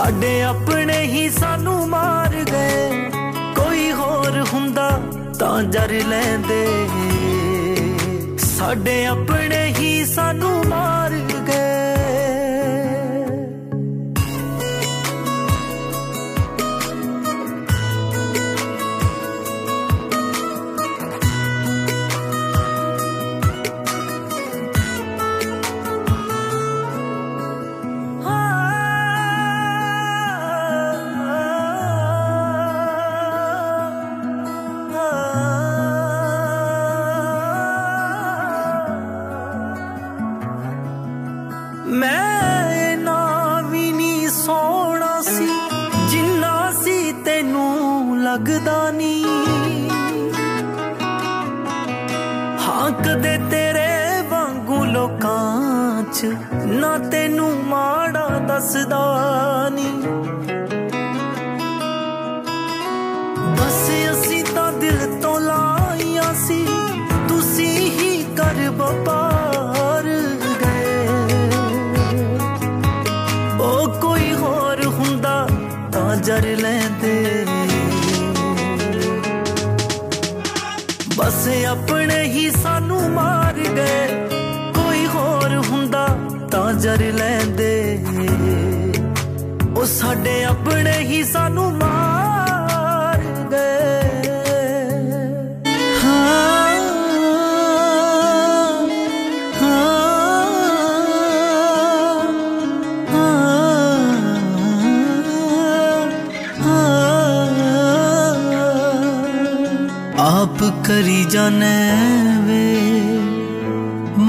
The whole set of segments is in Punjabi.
ਸਾਡੇ ਆਪਣੇ ਹੀ ਸਾਨੂੰ ਮਾਰ ਗਏ। ਕੋਈ ਹੋਰ ਹੁੰਦਾ ਤਾਂ ਜਰ ਲੈਂਦੇ। ਸਾਡੇ ਆਪਣੇ ਹੀ ਸਾਨੂੰ ਮਾਰ ਕਦੇ ਤੇਰੇ ਵਾਂਗੂ ਲੋਕਾਂ 'ਚ। ਨਾ ਤੈਨੂੰ ਮਾੜਾ ਦੱਸਦਾ ਨਹੀਂ ਬਸ ਅਸੀਂ ਤਾਂ ਦਿਲ ਤੋਂ ਲਾਈਆਂ ਸੀ। ਤੁਸੀਂ ਹੀ ਕਰ ਵਪਾਰ ਗਏ। ਉਹ ਕੋਈ ਹੋਰ ਹੁੰਦਾ ਤਾਂ ਜਰ ਲੈਂਦੇ ਬਸ ਆਪਣੇ ਹੀ ਸਾਨੂੰ ਮਾਰ ਗਏ ਕੋਈ ਹੋਰ ਹੁੰਦਾ ਤਾਂ ਜਰ ਲੈਂਦੇ। ਉਹ ਸਾਡੇ ਆਪਣੇ ਹੀ ਸਾਨੂੰ ਮਾਰ ਗਏ। ਹਾਂ ਆਪ ਕਰੀ ਜਾਣੇ ਵੇ।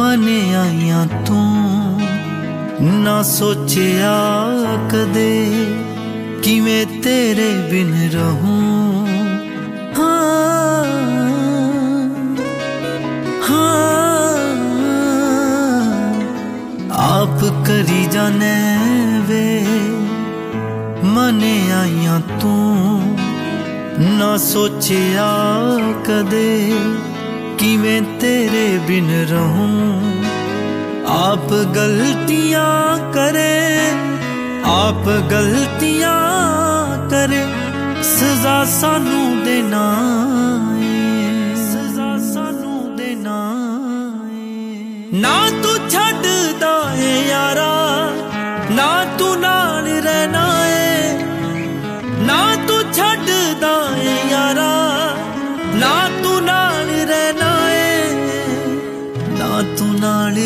ਮਨ ਆਈਆਂ ਤੂੰ। ਨਾ ਸੋਚਿਆ ਕਦੇ ਕਿਵੇਂ ਤੇਰੇ ਬਿਨ ਰਹੂੰ। ਹਾਂ ਹਾਂ। ਆਪ ਕਰੀ ਜਾਣੇ ਵੇ। ਮਨ ਆਈਆਂ ਤੂੰ। ਨਾ ਸੋਚਿਆ ਕਦੇ ਕਿਵੇਂ ਤੇਰੇ ਬਿਨ ਰਹੂੰ? ਆਪ ਗਲਤੀਆਂ ਕਰੇ, ਆਪ ਗਲਤੀਆਂ ਕਰੇ, ਸਜ਼ਾ ਸਾਨੂੰ ਦੇਣਾ ਏ। ਸਜ਼ਾ ਸਾਨੂੰ ਦੇਣਾ ਏ। ਨਾ ਤੂੰ ਛੱਡਦਾ ਏ ਯਾਰਾ, ਨਾ ਤੂੰ ਨਾਲ ਰਹਿਣਾ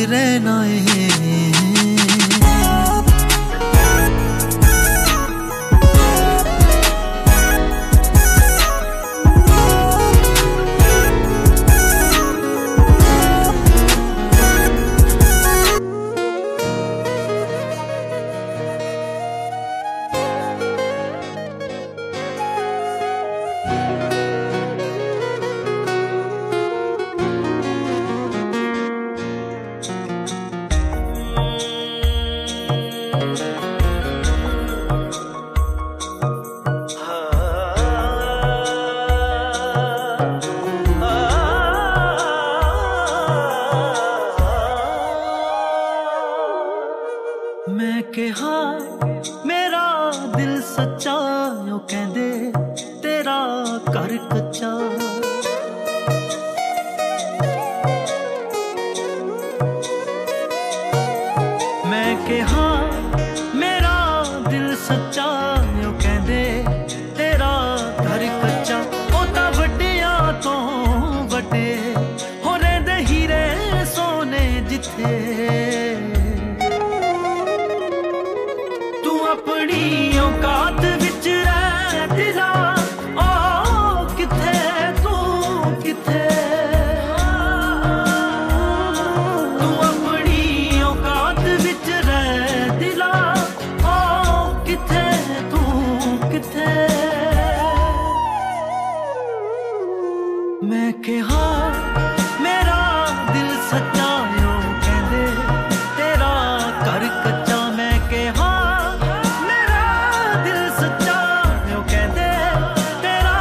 ਨਾਲ ਰਹਿਣਾ ਮੈਂ ਕਿਹਾ ਮੇਰਾ ਦਿਲ ਸੱਚਾ ਉਹ ਕਹਿੰਦੇ ਤੇਰਾ ਘਰ ਕੱਚਾ ਸੱਚਾ ਨੂੰ ਕਹਿੰਦੇ, ਤੇਰਾ ਕਰ ਕੱਚਾ ਮੈਂ ਕਿਹਾ, ਮੇਰਾ ਦਿਲ ਸੱਚਾ ਨੂੰ ਕਹਿੰਦੇ, ਤੇਰਾ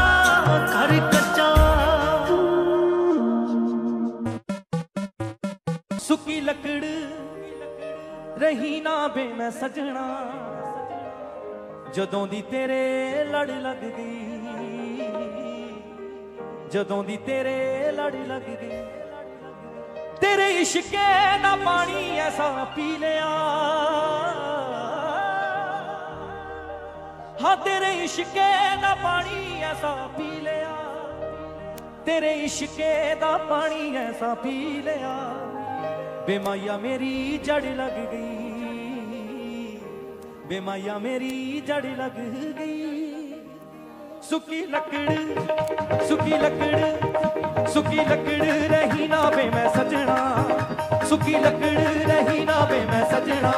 ਕਰ ਕੱਚਾ। ਸੁੱਕੀ ਲੱਕੜ ਰਹੀ ਨਾ ਬੇ ਮੈਂ ਸਜਣਾ, ਜਦੋਂ ਦੀ ਤੇਰੇ ਲੜ ਲੱਗਦੀ, ਜਦੋਂ ਦੀ ਤੇਰੇ ਲੜ ਲੱਗਦੀ। ਤੇਰੇ ਇਸ਼ਕੇ ਦਾ ਪਾਣੀ ਐਸਾ ਪੀ ਲਿਆ। ਹਾਂ, ਤੇਰੇ ਇਸ਼ਕੇ ਦਾ ਪਾਣੀ ਐਸਾ ਪੀ ਲਿਆ। ਤੇਰੇ ਇਸ਼ਕੇ ਦਾ ਪਾਣੀ ਐਸਾ ਪੀ ਲਿਆ। ਬੇਮਾਇਆ ਮੇਰੀ ਜੜ ਲੱਗ ਗਈ। ਬੇਮਾਇਆ ਮੇਰੀ ਜੜ ਲੱਗ ਗਈ। ਸੁੱਕੀ ਲੱਕੜ ਸੁੱਕੀ ਲੱਕੜ ਸੁੱਕੀ ਲੱਕੜ ਰਹੀ ਨਾ ਵੇ ਮੈਂ ਸਜਣਾ ਸੁੱਕੀ ਲੱਕੜ ਰਹੀ ਨਾ ਵੇ ਮੈਂ ਸਜਣਾ।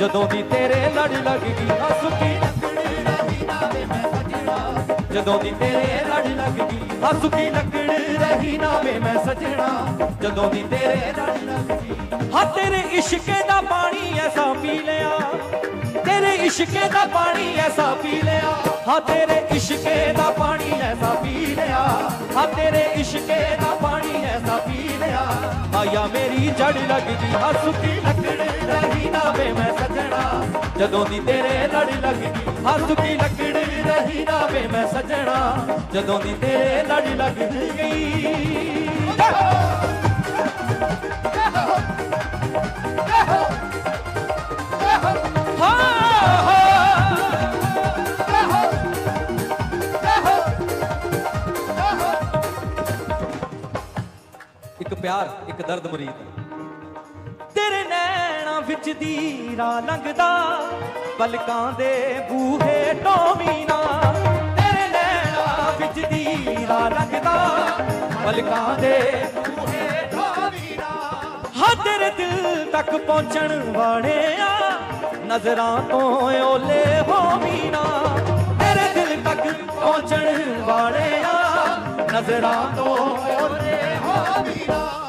ਜਦੋਂ ਦੀ ਤੇਰੇ ਲੜ ਲੱਗ ਗਈ ਆ ਸੁੱਕੀ ਲੱਕੜ ਰਹੀ ਨਾ ਵੇ ਮੈਂ ਸਜਣਾ। ਜਦੋਂ ਦੀ ਤੇਰੇ ਲੜ ਲੱਗ ਗਈ ਆ ਸੁੱਕੀ ਲੱਕੜ ਰਹੀ ਨਾ ਵੇ ਮੈਂ ਸਜਣਾ। ਜਦੋਂ ਦੀ ਤੇਰੇ ਲੜ ਲੱਗ ਗਈ ਹਾਂ ਤੇਰੇ ਇਸ਼ਕੇ ਦਾ ਪਾਣੀ ਐਸਾ ਪੀ ਲਿਆ। ਤੇਰੇ ਇਸ਼ਕੇ ਦਾ ਪਾਣੀ ਐਸਾ ਪੀ ਲਿਆ। ਹਾਂ, ਤੇਰੇ ਇਸ਼ਕੇ ਦਾ ਪਾਣੀ ਐਸਾ ਪੀ ਲਿਆ। ਹਾਂ, ਤੇਰੇ ਇਸ਼ਕੇ ਦਾ ਪਾਣੀ ਐਸਾ ਪੀ ਲਿਆ। ਆਇਆ ਮੇਰੀ ਜੜ ਲੱਗ ਗਈ ਆ ਸੁੱਕੀ ਲੱਕੜ ਰਹੀ ਨਾ ਵੇ ਮੈਂ ਸਜਣਾ। ਜਦੋਂ ਦੀ ਤੇਰੇ ਲੜ ਲੱਗ ਗਈ ਆ ਸੁੱਕੀ ਲੱਕੜ ਰਹੀ ਨਾ ਵੇ ਮੈਂ ਸਜਣਾ। ਜਦੋਂ ਦੀ ਤੇਰੇ ਲੜ ਲੱਗ ਗਈ। ਪਿਆਰ, ਇੱਕ ਦਰਦ ਮਰੀਦ। ਤੇਰੇ ਨੈਣਾ ਵਿੱਚ ਦੀਰਾ ਲੰਘਦਾ ਪਲਕਾਂ ਦੇ ਬੂਹੇ ਟੋਮੀਨਾ ਤੇਰੇ ਨੈਣਾ ਵਿੱਚ ਦੀਰਾ ਲੰਘਦਾ ਪਲਕਾਂ ਦੇ ਬੂਹੇ ਟੋਮੀਨਾ ਹਾਂ ਤੇਰੇ ਦਿਲ ਤੱਕ ਪਹੁੰਚਣ ਵਾਲਿਆ ਨਜ਼ਰਾਂ ਤੋਂ ਓਲੇ ਹੋ ਮੀਨਾ ਤੇਰੇ ਦਿਲ ਤੱਕ ਪਹੁੰਚਣ ਵਾਲਿਆ ਨਜ਼ਰਾਂ ਤੋਂ ਓਲੇ ਹੋ ਮੀਨਾ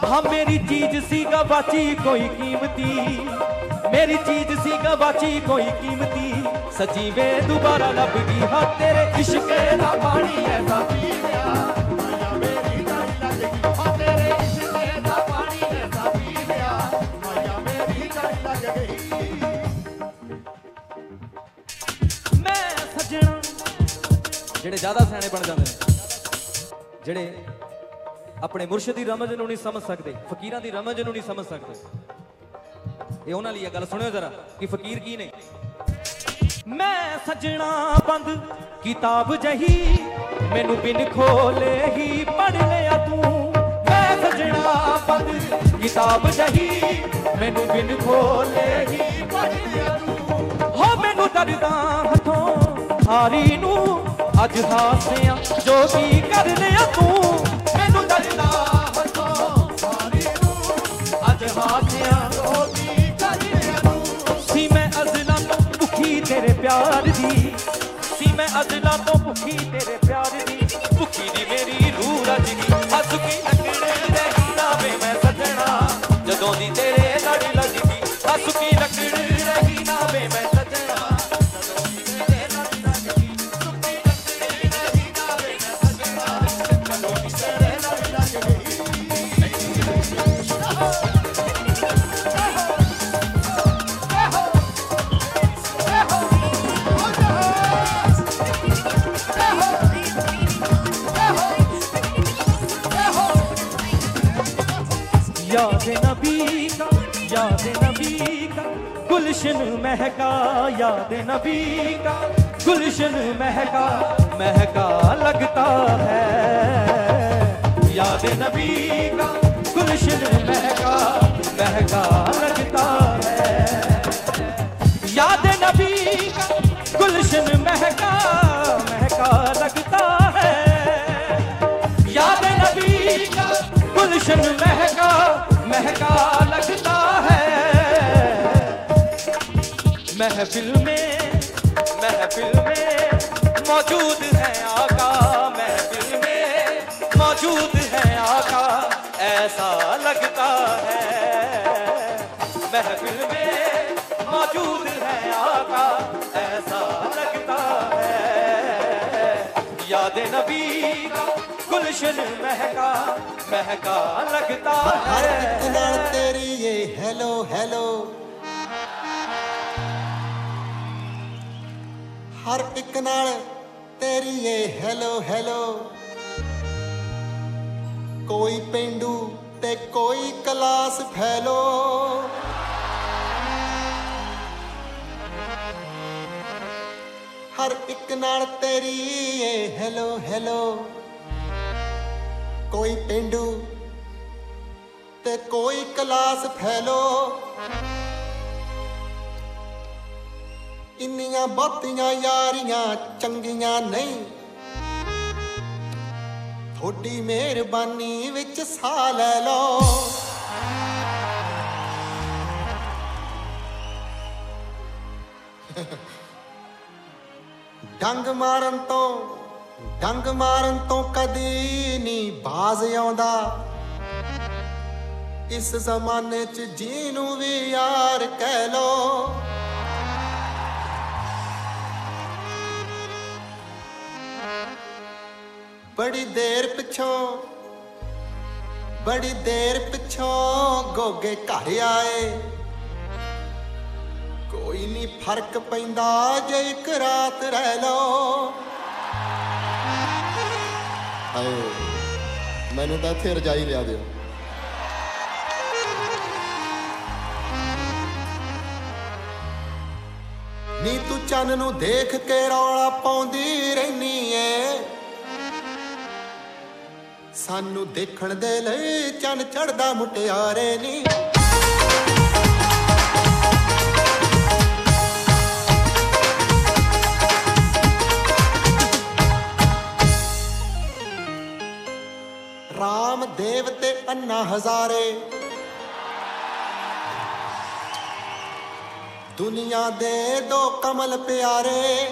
ਹਾਂ, ਮੇਰੀ ਚੀਜ਼ ਸੀ ਗਵਾਚੀ ਕੋਈ ਕੀਮਤੀ। ਮੇਰੀ ਚੀਜ਼ ਸੀ ਗਵਾਚੀ ਕੋਈ ਕੀਮਤੀ। ਸੱਚੀ ਵੇ ਦੁਬਾਰਾ ਲੱਭ ਗਈ ਹਾਂ, ਤੇਰੇ ਇਸ਼ਕੇ ਦਾ ਪਾਣੀ ਐਸਾ ਪੀ ਲਿਆ। ਮਾਇਆ ਮੇਰੀ ਲੜ ਲੱਗ ਗਈ ਹਾਂ, ਤੇਰੇ ਇਸ਼ਕੇ ਦਾ ਪਾਣੀ ਐਸਾ ਪੀ ਲਿਆ। ਮਾਇਆ ਮੇਰੀ ਲੜ ਲੱਗ ਗਈ ਮੈਂ ਸਜਣਾ। ਜਿਹੜੇ ਜ਼ਿਆਦਾ ਸਿਆਣੇ ਬਣ ਜਾਂਦੇ ਨੇ, ਜਿਹੜੇ ਆਪਣੇ ਮੁਰਸ਼ਿਦ ਦੀ ਰਮਜ਼ ਨੂੰ ਨਹੀਂ ਸਮਝ ਸਕਦੇ, ਫਕੀਰਾਂ ਦੀ ਰਮਜ਼ ਨੂੰ ਨਹੀਂ ਸਮਝ ਸਕਦੇ। ਇਹ ਉਹਨਾਂ ਲਈ ਇਹ ਗੱਲ ਸੁਣਿਓ ਜਰਾ, ਕਿ ਫਕੀਰ ਕੀ ਨੇ? ਮੈਂ ਸਜਣਾ ਬੰਦ ਕਿਤਾਬ ਜਹੀ, ਮੈਨੂੰ ਬਿਨ ਖੋਲੇ ਹੀ ਪੜ ਲਿਆ ਤੂੰ। ਮੈਂ ਸਜਣਾ ਬੰਦ ਕਿਤਾਬ ਜਹੀ, ਮੈਨੂੰ ਬਿਨ ਖੋਲੇ ਹੀ ਪੜ ਲਿਆ ਤੂੰ। ਹੋ ਮੈਨੂੰ ਦਰਦਾਂ ਹੱਥੋਂ, ਹਾਰੀ ਨੂੰ ਅੱਜ ਹਾਸਿਆਂ, ਜੋ ਕੀ ਕਰ ਲਿਆ ਤੂੰ। ਪਿਆਰ ਦੀ। ਸੀ ਮੈਂ ਅਜ਼ਲਾਂ ਤੋਂ ਭੁੱਖੀ ਤੇਰੇ ਪਿਆਰ ਦੀ। ਭੁੱਖੀ ਦੀ ਮੇਰੀ ਰੂਹ ਰੱਜ ਗਈ। ਹੱਸ ਕੀ ਲੱਗਣੇ ਰਹੀ ਨਾ ਵੇ ਮੈਂ ਸਜਣਾ। ਜਦੋਂ ਦੀ महका, याद नबी का। गुलशन महका महका लगता है। याद नबी का, गुलशन महका महका लगता है। याद नबी का, गुलशन महका महका लगता है। याद नबी का, गुलशन महका महका लगता महफिल में महफिल में मौजूद है आका महफिल में मौजूद है आका ऐसा लगता है। महफिल में मौजूद है आका ऐसा लगता है। याद नबी गुलशन महका महका लगता है। तेरी ये हेलो हेलो। ਹਰ ਇੱਕ ਨਾਲ ਤੇਰੀ ਏ ਹੈਲੋ ਹੈਲੋ ਕੋਈ ਪਿੰਡੂ ਤੇ ਕੋਈ ਕਲਾਸ ਫੈਲੋ। ਹਰ ਇੱਕ ਨਾਲ ਤੇਰੀ ਏ ਹੈਲੋ ਹੈਲੋ ਕੋਈ ਪਿੰਡੂ ਤੇ ਕੋਈ ਕਲਾਸ ਫੈਲੋ। ਇੰਨੀਆਂ ਬਾਤੀਆਂ ਯਾਰੀਆਂ ਚੰਗੀਆਂ ਨਹੀਂ। ਥੋੜੀ ਮਿਹਰਬਾਨੀ ਵਿੱਚ ਸਾਹ ਲੈ ਲਓ। ਡੰਗ ਮਾਰਨ ਤੋਂ, ਡੰਗ ਮਾਰਨ ਤੋਂ ਕਦੀ ਨਹੀਂ ਬਾਜ਼ ਆਉਂਦਾ। ਇਸ ਜ਼ਮਾਨੇ 'ਚ ਜੀ ਨੂੰ ਵੀ ਯਾਰ ਕਹਿ ਲੋ ਬੜੀ ਦੇਰ ਪਿੱਛੋਂ, ਬੜੀ ਦੇਰ ਪਿੱਛੋਂ ਗੋਗੇ ਘਰ ਆਏ। ਕੋਈ ਨਹੀਂ ਫ਼ਰਕ ਪੈਂਦਾ ਜੇ ਇੱਕ ਰਾਤ ਰਹਿ ਲੋ ਹਾਏ, ਮੈਨੂੰ ਤਾਂ ਇੱਥੇ ਰਜਾਈ ਲਿਆ ਦਿਓ। ਨੀ ਤੂੰ ਚੰਨ ਨੂੰ ਦੇਖ ਕੇ ਰੌਲਾ ਪਾਉਂਦੀ ਰਹਿਨੀ ਏ। ਸਾਨੂੰ ਦੇਖਣ ਦੇ ਲਈ ਚੰਨ ਚੜਦਾ ਮੁਟਿਆਰੇ ਨੀ। ਰਾਮ ਦੇਵ ਤੇ ਅੰਨਾ ਹਜ਼ਾਰੇ। ਦੁਨੀਆ ਦੇ ਦੋ ਕਮਲ ਪਿਆਰੇ।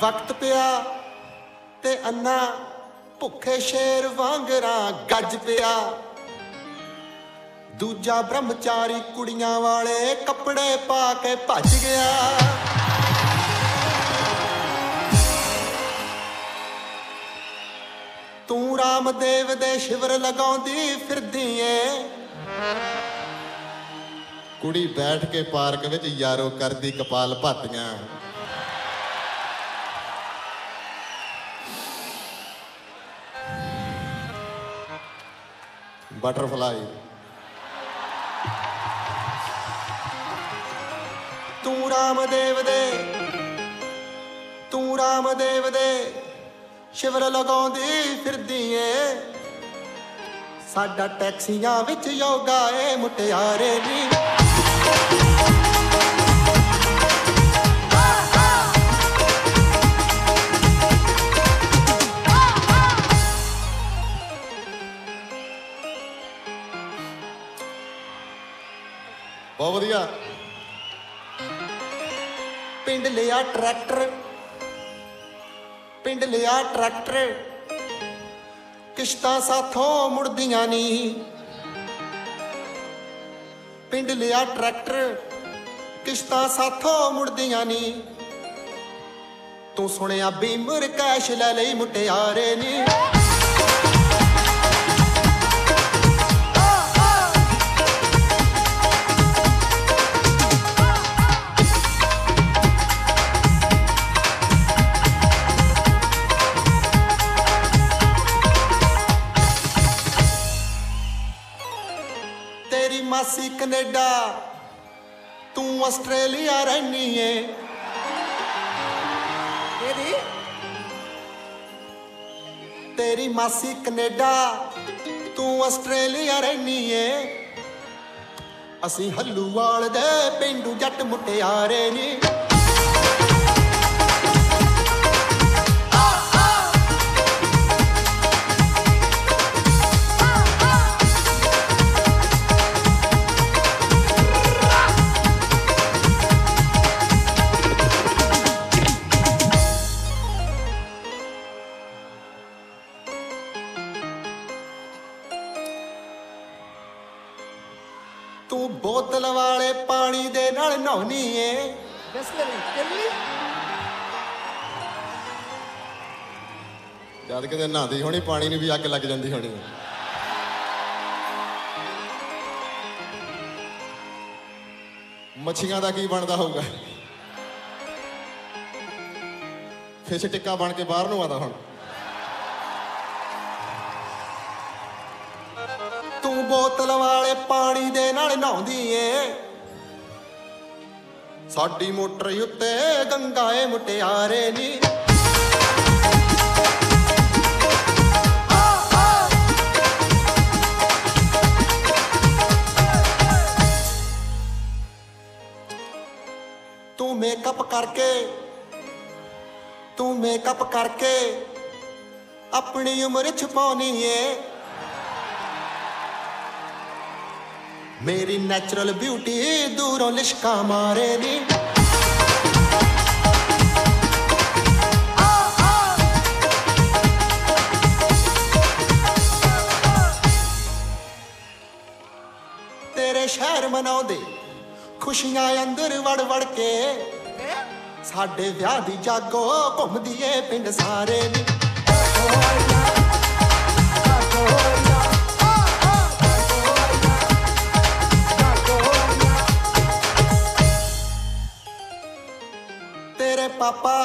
ਵਕਤ ਪਿਆ ਤੇ ਅੰਨਾ ਭੁੱਖੇ ਸ਼ੇਰ ਵਾਂਗਰਾਂ ਗੱਜ ਪਿਆ। ਦੂਜਾ ਬ੍ਰਹਮਚਾਰੀ ਕੁੜੀਆਂ ਵਾਲੇ ਕੱਪੜੇ ਪਾ ਕੇ ਭੱਜ ਗਿਆ। ਤੂੰ ਰਾਮਦੇਵ ਦੇ ਸ਼ਿਵਰ ਲਗਾਉਂਦੀ ਫਿਰਦੀ ਏ। ਕੁੜੀ ਬੈਠ ਕੇ ਪਾਰਕ ਵਿੱਚ ਯਾਰੋ ਕਰਦੀ ਕਪਾਲ ਭਾਤੀਆਂ। ਬਟਰਫਲਾਈ। ਤੂੰ ਰਾਮਦੇਵ ਦੇ, ਤੂੰ ਰਾਮਦੇਵ ਦੇ ਸ਼ਿਵਰ ਲਗਾਉਂਦੀ ਫਿਰਦੀ ਏ। ਸਾਡਾ ਟੈਕਸੀਆਂ ਵਿੱਚ ਯੋਗਾ ਏ, ਮੁਟਿਆਰੇ ਨੀ ਬਹੁਤ ਵਧੀਆ। ਪਿੰਡ ਲਿਆ ਟਰੈਕਟਰ। ਪਿੰਡ ਲਿਆ ਟਰੈਕਟਰ। ਕਿਸ਼ਤਾਂ ਸਾਥੋਂ ਮੁੜਦੀਆਂ ਨਹੀਂ ਪਿੰਡ ਲਿਆ ਟਰੈਕਟਰ। ਕਿਸ਼ਤਾਂ ਸਾਥੋਂ ਮੁੜਦੀਆਂ ਨਹੀਂ ਤੂੰ ਸੁਣਿਆ ਬੀਮਰ ਕੈਸ਼ ਲੈ ਲਈ ਮੁਟਿਆਰੇ ਨੀ। ਮਾਸੀ ਕੈਨੇਡਾ ਤੂੰ ਆਸਟ੍ਰੇਲੀਆ ਰਹਿਨੀ ਏ। ਤੇਰੀ ਤੇਰੀ ਮਾਸੀ ਕੈਨੇਡਾ ਤੂੰ ਆਸਟ੍ਰੇਲੀਆ ਰਹਿਨੀ ਏ। ਅਸੀਂ ਹੱਲੂਵਾਲ ਦੇ ਪਿੰਡੂ ਜੱਟ ਮੁਟਿਆਰੇ ਨੀ। ਜਦ ਕਿਤੇ ਨਹਾਉਂਦੀ ਹੋਣੀ, ਪਾਣੀ ਨੂੰ ਵੀ ਅੱਗ ਲੱਗ ਜਾਂਦੀ ਹੋਣੀ। ਮੱਛੀਆਂ ਦਾ ਕੀ ਬਣਦਾ ਹੋਊਗਾ? ਫਿਸ਼ ਟਿੱਕਾ ਬਣ ਕੇ ਬਾਹਰ ਨੂੰ ਆਦਾ ਹੁਣ। ਤੂੰ ਬੋਤਲ ਵਾਲੇ ਪਾਣੀ ਦੇ ਨਾਲ ਨਹਾਉਂਦੀ ਏ। ਸਾਡੀ ਮੋਟਰ ਉੱਤੇ ਗੰਗਾ ਏ, ਮੁਟਿਆਰੇ ਨੀ। ਮੇਕਅਪ ਕਰਕੇ, ਤੂੰ ਮੇਕਅਪ ਕਰਕੇ ਆਪਣੀ ਉਮਰ ਛੁਪਾਉਣੀ ਏ। ਮੇਰੀ ਨੈਚੁਰਲ ਬਿਊਟੀ ਦੂਰੋਂ ਲਿਸ਼ਕਾ ਮਾਰੇ ਨੀ ਤੇਰੇ ਸ਼ਹਿਰ ਮਨਾਉਂਦੇ ਖੁਸ਼ੀਆਂ ਅੰਦਰ ਵੜ ਵੜ ਕੇ ਸਾਡੇ ਵਿਆਹ ਦੀ ਜਾਗੋ ਘੁੰਮਦੀ ਏ ਪਿੰਡ ਸਾਰੇ ਨੀ ਤੇਰੇ ਪਾਪਾ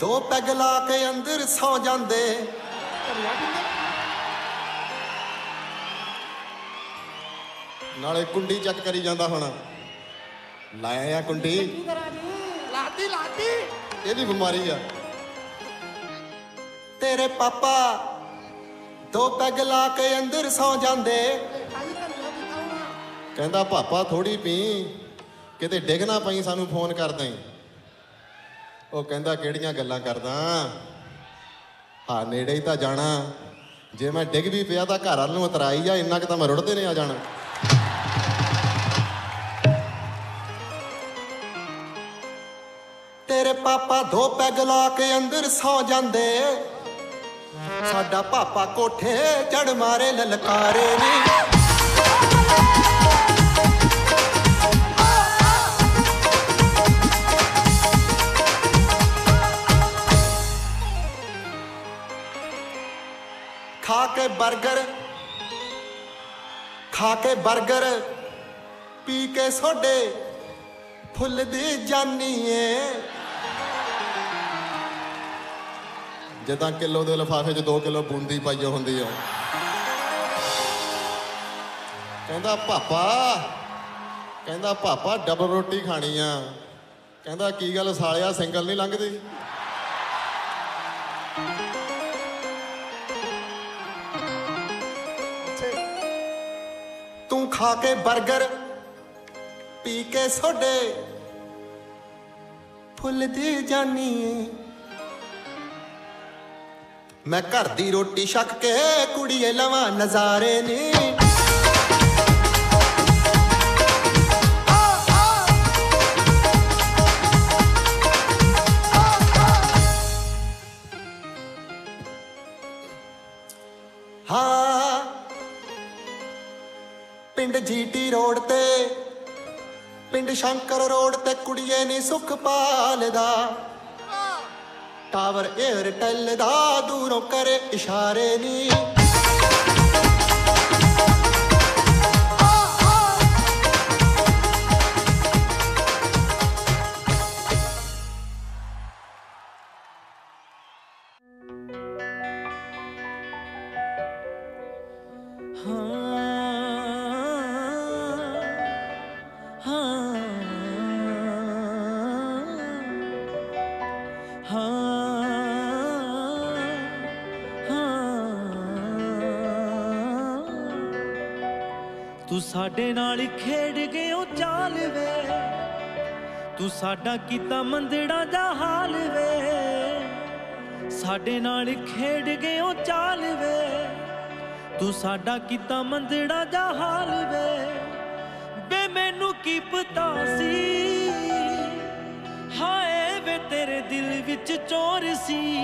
ਦੋ ਪੈਗ ਲਾ ਕੇ ਅੰਦਰ ਸੌ ਜਾਂਦੇ। ਨਾਲੇ ਕੁੰਡੀ ਚੱਕ ਕਰੀ ਜਾਂਦਾ ਹੁਣ। ਲਾਇਆ ਆ ਕੁੰਡੀ। ਲਾਤੀ ਲਾਤੀ। ਇਹਦੀ ਬਿਮਾਰੀ ਆ। ਤੇਰੇ ਪਾਪਾ ਦੋ ਪੈਗ ਲਾ ਕੇ ਅੰਦਰ ਸੌ ਜਾਂਦੇ। ਕਹਿੰਦਾ ਪਾਪਾ ਥੋੜੀ ਪੀ। ਕਿਤੇ ਡਿੱਗ ਨਾ ਪਈ ਸਾਨੂੰ ਫੋਨ ਕਰ ਦੇਂ ਉਹ ਕਹਿੰਦਾ ਕਿਹੜੀਆਂ ਗੱਲਾਂ ਕਰਦਾ? ਹਾਂ ਨੇੜੇ ਹੀ ਤਾਂ ਜਾਣਾ। ਜੇ ਮੈਂ ਡਿੱਗ ਵੀ ਪਿਆ ਤਾਂ ਘਰ ਵੱਲ ਨੂੰ ਉਤਰਾਈ ਆ ਇੰਨਾ ਕੁ ਤਾਂ ਮੈਂ ਰੁੜਦੇ ਨੇ ਆ ਜਾਣਾ। ਪਾਪਾ ਦੋ ਪੈਗ ਲਾ ਕੇ ਅੰਦਰ ਸੌ ਜਾਂਦੇ। ਸਾਡਾ ਪਾਪਾ ਕੋਠੇ ਚੜ ਮਾਰੇ, ਲਲਕਾਰੇ ਨੀ। ਖਾ ਕੇ 버ਗਰ ਖਾ ਕੇ 버ਗਰ ਪੀ ਕੇ ਸੋਡੇ ਫੁੱਲ ਦੀ ਜਾਨੀ ਏ ਜਦਾਂ ਕਿਲੋ ਦੇ ਲਫਾਫੇ 'ਚ 2 ਕਿਲੋ ਬੂੰਦੀ ਪਾਈ ਹੁੰਦੀ ਆ। ਕਹਿੰਦਾ, ਪਾਪਾ ਕਹਿੰਦਾ, ਪਾਪਾ ਡਬਲ ਰੋਟੀ ਖਾਣੀ ਆ। ਕਹਿੰਦਾ, ਕੀ ਗੱਲ ਸਾਲਿਆ ਸਿੰਗਲ ਨਹੀਂ ਲੰਘਦੀ? ਤੂੰ ਖਾ ਕੇ 버ਗਰ ਪੀ ਕੇ ਸੋਡੇ, ਫੁੱਲ ਦੀ ਜਾਨੀ ਏ। ਮੈਂ ਘਰ ਦੀ ਰੋਟੀ ਛੱਕ ਕੇ ਕੁੜੀਏ ਲਵਾਂ ਨਜ਼ਾਰੇ ਨੀ। ਹਾਂ, ਪਿੰਡ ਜੀਟੀ ਰੋਡ ਤੇ, ਪਿੰਡ ਸ਼ੰਕਰ ਰੋਡ ਤੇ ਕੁੜੀਏ ਨੀ ਸੁਖ ਪਾਲਦਾ। ਟਾਵਰ ਏਅਰਟੈਲ ਦਾ ਦੂਰੋਂ ਕਰੇ ਇਸ਼ਾਰੇ ਨੀ। ਸਾਡੇ ਨਾਲ ਖੇਡ ਗਿਓ ਚਾਲ ਵੇ। ਤੂੰ ਸਾਡਾ ਕੀਤਾ ਮੰਦੜਾ ਦਾ ਹਾਲ ਵੇ। ਸਾਡੇ ਨਾਲ ਖੇਡ ਗਿਓ ਚਾਲ ਵੇ। ਤੂੰ ਸਾਡਾ ਕੀਤਾ ਮੰਦੜਾ ਦਾ ਹਾਲ ਵੇ। ਬੇ, ਮੈਨੂੰ ਕੀ ਪਤਾ ਸੀ? ਹਾਏ ਵੇ, ਤੇਰੇ ਦਿਲ ਵਿੱਚ ਚੋਰ ਸੀ।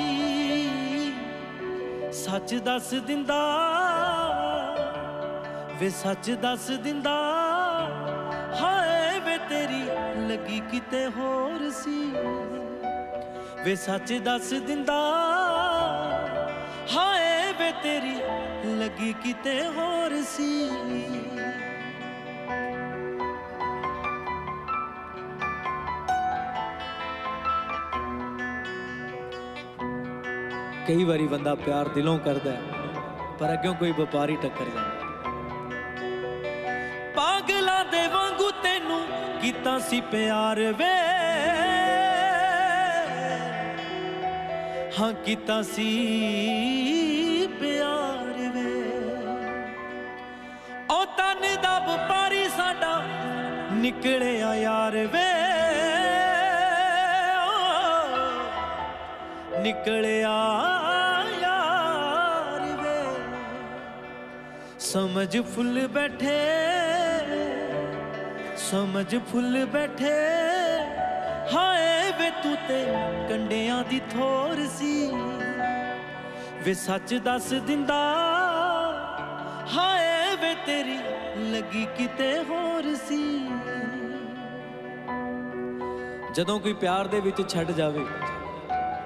ਸੱਚ ਦੱਸ ਦਿੰਦਾ ਵੇ ਸੱਚ ਦੱਸ ਦਿੰਦਾ ਹਾਏ ਵੇ ਤੇਰੀ ਲੱਗੀ ਕਿਤੇ ਹੋਰ ਸੀ। ਵੇ ਸੱਚ ਦੱਸ ਦਿੰਦਾ ਤੇਰੀ ਲੱਗੀ ਕਿਤੇ ਹੋਰ ਸੀ। ਕਈ ਵਾਰੀ ਬੰਦਾ ਪਿਆਰ ਦਿਲੋਂ ਕਰਦਾ ਹੈ, ਪਰ ਅੱਗੋਂ ਕੋਈ ਵਪਾਰੀ ਟੱਕਰ ਜਾਂਦਾ ਕੀਤਾ ਸੀ ਪਿਆਰ ਵੇ। ਹਾਂ ਕੀਤਾ ਸੀ ਪਿਆਰ ਵੇ। ਉਹ ਤਨ ਦਾ ਵਪਾਰੀ ਸਾਡਾ ਨਿਕਲਿਆ ਯਾਰ ਵੇ। ਓ, ਨਿਕਲਿਆ ਯਾਰ ਵੇ। ਸਮਝ ਫੁੱਲ ਬੈਠੇ ਸਮਝ ਫੁੱਲ ਬੈਠੇ। ਹਾਏ ਵੇ ਤੂੰ ਤੇ ਕੰਡਿਆਂ ਦੀ ਥੋਰ ਸੀ। ਵੇ ਸੱਚ ਦੱਸ ਦਿੰਦਾ, ਹਾਏ ਵੇ ਤੇਰੀ ਲੱਗੀ ਕਿਤੇ ਹੋਰ ਸੀ। ਜਦੋਂ ਕੋਈ ਪਿਆਰ ਦੇ ਵਿੱਚ ਛੱਡ ਜਾਵੇ,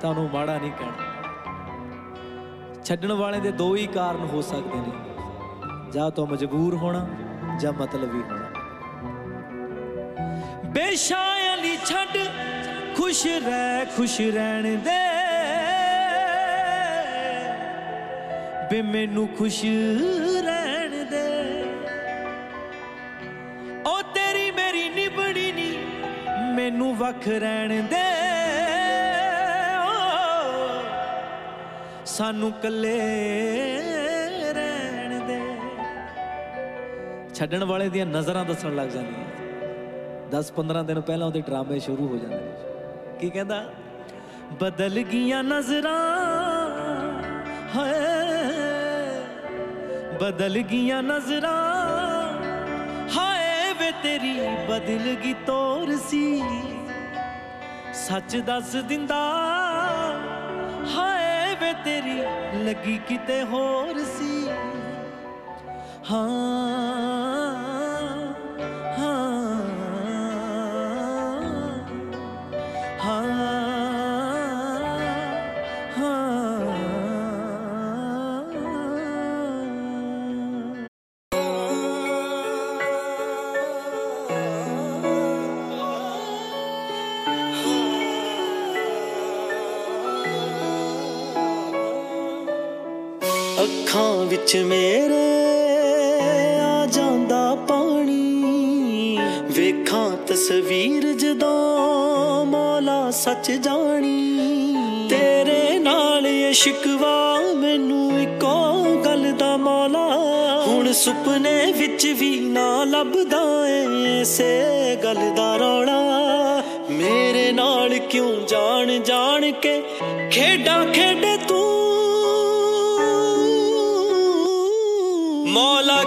ਤਾਂ ਉਹਨੂੰ ਮਾੜਾ ਨਹੀਂ ਕਹਿਣਾ। ਛੱਡਣ ਵਾਲੇ ਦੇ ਦੋ ਹੀ ਕਾਰਨ ਹੋ ਸਕਦੇ ਨੇ। ਜਾਂ ਤਾਂ ਮਜਬੂਰ ਹੋਣਾ, ਜਾਂ ਮਤਲਬੀ ਹੋਣਾ। ਬੇਸ਼ਾਇਲੀ ਛੱਡ ਖੁਸ਼ ਰਹਿ ਖੁਸ਼ ਰਹਿਣ ਦੇ। ਬੇ ਮੈਨੂੰ ਖੁਸ਼ ਰਹਿਣ ਦੇ। ਉਹ ਤੇਰੀ ਮੇਰੀ ਨਿਬੜੀ ਨੀ ਮੈਨੂੰ ਵੱਖ ਰਹਿਣ ਦੇ। ਓ, ਸਾਨੂੰ ਕੱਲੇ ਰਹਿਣ ਦੇ। ਛੱਡਣ ਵਾਲੇ ਦੀਆਂ ਨਜ਼ਰਾਂ ਦੱਸਣ ਲੱਗ ਜਾਂਦੀਆਂ 10-15 ਦਿਨ ਪਹਿਲਾਂ ਉਹਦੇ ਡਰਾਮੇ ਸ਼ੁਰੂ ਹੋ ਜਾਂਦੇ ਨੇ। ਕੀ ਕਹਿੰਦਾ? ਬਦਲ ਗਈਆਂ ਨਜ਼ਰਾਂ, ਹਾਏ, ਬਦਲ ਗਈਆਂ ਨਜ਼ਰਾਂ, ਹਾਏ ਵੇ ਤੇਰੀ ਬਦਲ ਗਈ ਤੋਰ ਸੀ। ਸੱਚ ਦੱਸ ਦਿੰਦਾ, ਹਾਏ ਵੇ ਤੇਰੀ ਲੱਗੀ ਕਿਤੇ ਹੋਰ ਸੀ। ਹਾਂ ਹਾਂ। ਅੱਖਾਂ ਵਿੱਚ ਮੇਰੇ ਆ ਜਾਂਦਾ ਪਾਣੀ। ਵੇਖਾਂ ਤਸਵੀਰ ਜਦੋਂ ਮੌਲਾ ਸੱਚ ਜਾਣੀ। ਤੇਰੇ ਨਾਲ ਇਹ ਸ਼ਿਕਵਾ ਮੈਨੂੰ ਇੱਕੋ ਗੱਲ ਦਾ ਮੌਲਾ। ਹੁਣ ਸੁਪਨੇ ਵਿੱਚ ਵੀ ਨਾ ਲੱਭਦਾ ਏ ਇਸੇ ਗੱਲ ਦਾ ਰੌਲਾ। ਮੇਰੇ ਨਾਲ ਕਿਉਂ ਜਾਣ ਜਾਣ ਕੇ ਖੇਡਾਂ ਖੇਡੇ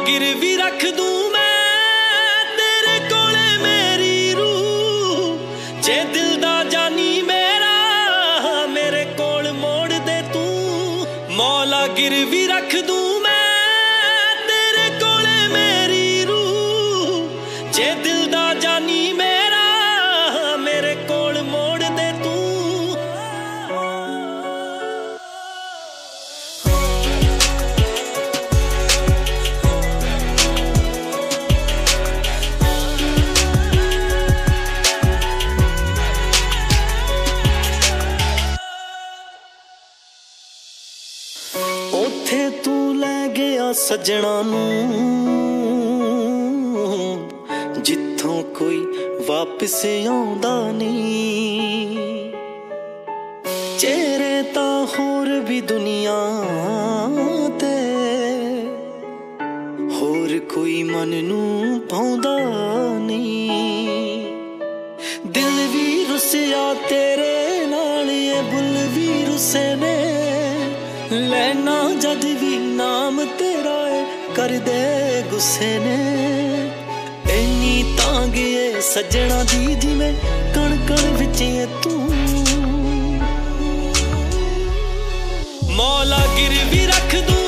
ਗਿਰਵੀ ਰੱਖ ਦੂੰ ਮੈਂ, ਤੇਰੇ ਕੋਲੇ ਮੇਰੀ ਰੂਹ। ਜੇ ਦਿਲ ਦਾ ਜਾਨੀ ਮੇਰਾ, ਮੇਰੇ ਕੋਲ ਮੋੜ ਦੇ ਤੂੰ। ਮੌਲਾ ਗਿਰਵੀ ਰੱਖ ਦੂੰ ਮੈਂ, ਤੇਰੇ ਕੋਲੇ ਮੇਰੀ ਰੂਹ। ਜੇ ਦਿਲ ਦਾ ਸੱਜਣਾ ਨੂੰ ਕਰਦੇ ਗੁੱਸੇ ਨੇ। ਇੰਨੀ ਤਾਂਗ ਏ ਸੱਜਣਾ ਦੀ ਜਿਵੇਂ ਕਣ ਕਣ ਵਿੱਚ ਏ ਤੂੰ। ਮੌਲਾ ਗਿਰਵੀ ਰੱਖ ਦੂੰ।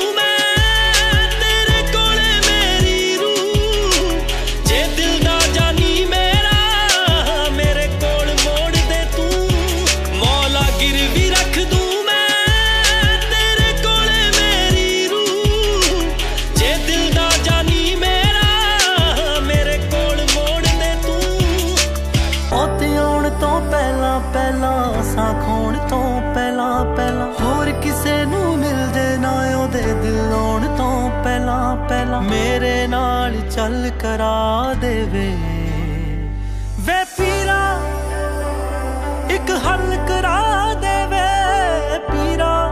ਨਾਲ ਚੱਲ ਕਰਾ ਦੇਵੇ। ਵੇ ਪੀਰਾ, ਇੱਕ ਹੱਲ ਕਰਾ ਦੇਵੇ। ਪੀਰਾ,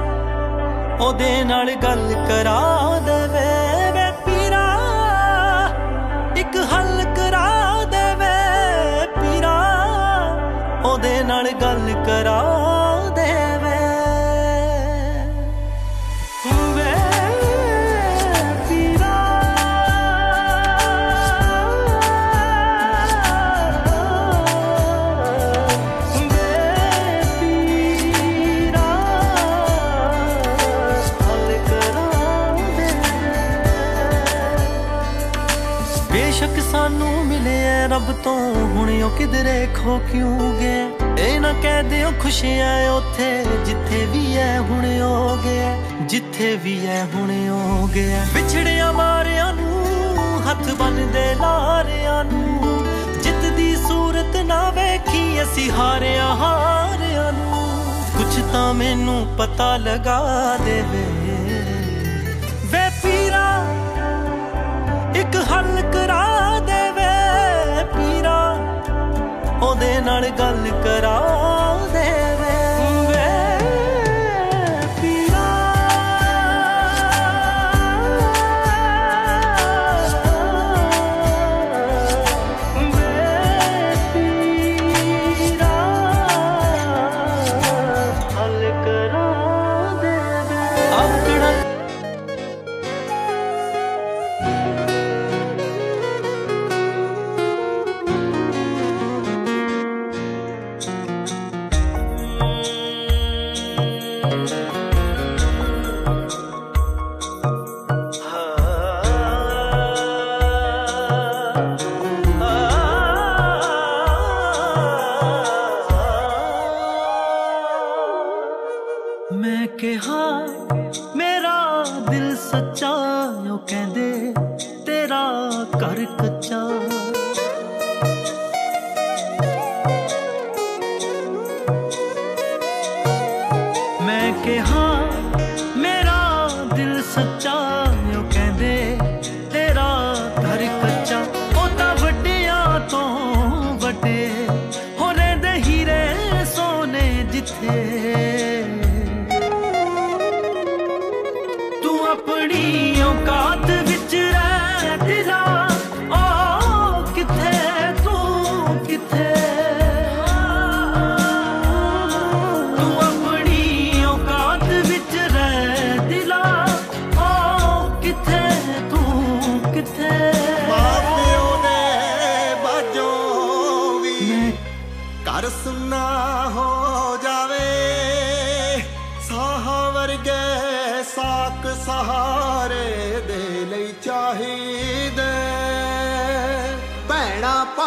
ਉਹਦੇ ਨਾਲ ਗੱਲ ਕਰਾ ਕਿਧਰੇ ਖੋ ਕਿਉਂ ਗਿਆ ਇਹ ਨਾ ਕਹਿ ਦਿਓ ਖੁਸ਼ੀਆਂ ਉੱਥੇ, ਜਿੱਥੇ ਵੀ ਐ ਹੁਣ ਹੋ ਗਿਆ ਜਿੱਥੇ ਵੀ ਐ ਹੁਣ ਹੋ ਗਿਆ ਵਿਛੜਿਆ ਮਾਰਿਆਂ ਨੂੰ, ਹੱਥ ਬੰਨਦੇ ਲਾਰਿਆਂ ਨੂੰ। ਜਿੱਤ ਦੀ ਸੂਰਤ ਨਾ ਵੇਖੀ ਅਸੀਂ ਹਾਰਿਆ ਹਾਰਿਆਂ ਨੂੰ। ਕੁਛ ਤਾਂ ਮੈਨੂੰ ਪਤਾ ਲਗਾ ਦੇਵੇ। ਵੇ ਪੀਰਾ, ਇੱਕ ਹੱਲ ਕਰਾ ਨਾਲ ਗੱਲ ਕਰਾ।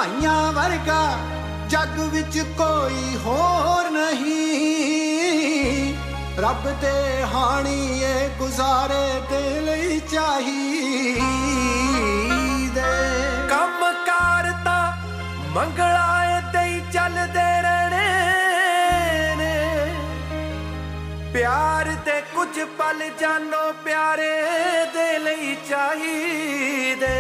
ਭਾਈਆਂ ਵਰਗਾ ਜੱਗ ਵਿੱਚ ਕੋਈ ਹੋਰ ਨਹੀਂ। ਰੱਬ ਦੇ ਹਾਣੀਏ ਗੁਜ਼ਾਰੇ ਦੇ ਲਈ ਚਾਹੀਦੇ। ਕੰਮ ਕਾਰ ਤਾਂ ਮੰਗਲਾਏ ਤੇ ਹੀ ਚੱਲਦੇ ਰਹਿਣੇ ਨੇ। ਪਿਆਰ ਤੇ ਕੁਝ ਪਲ ਜਾਨੋ ਪਿਆਰੇ ਦੇ ਲਈ ਚਾਹੀਦੇ।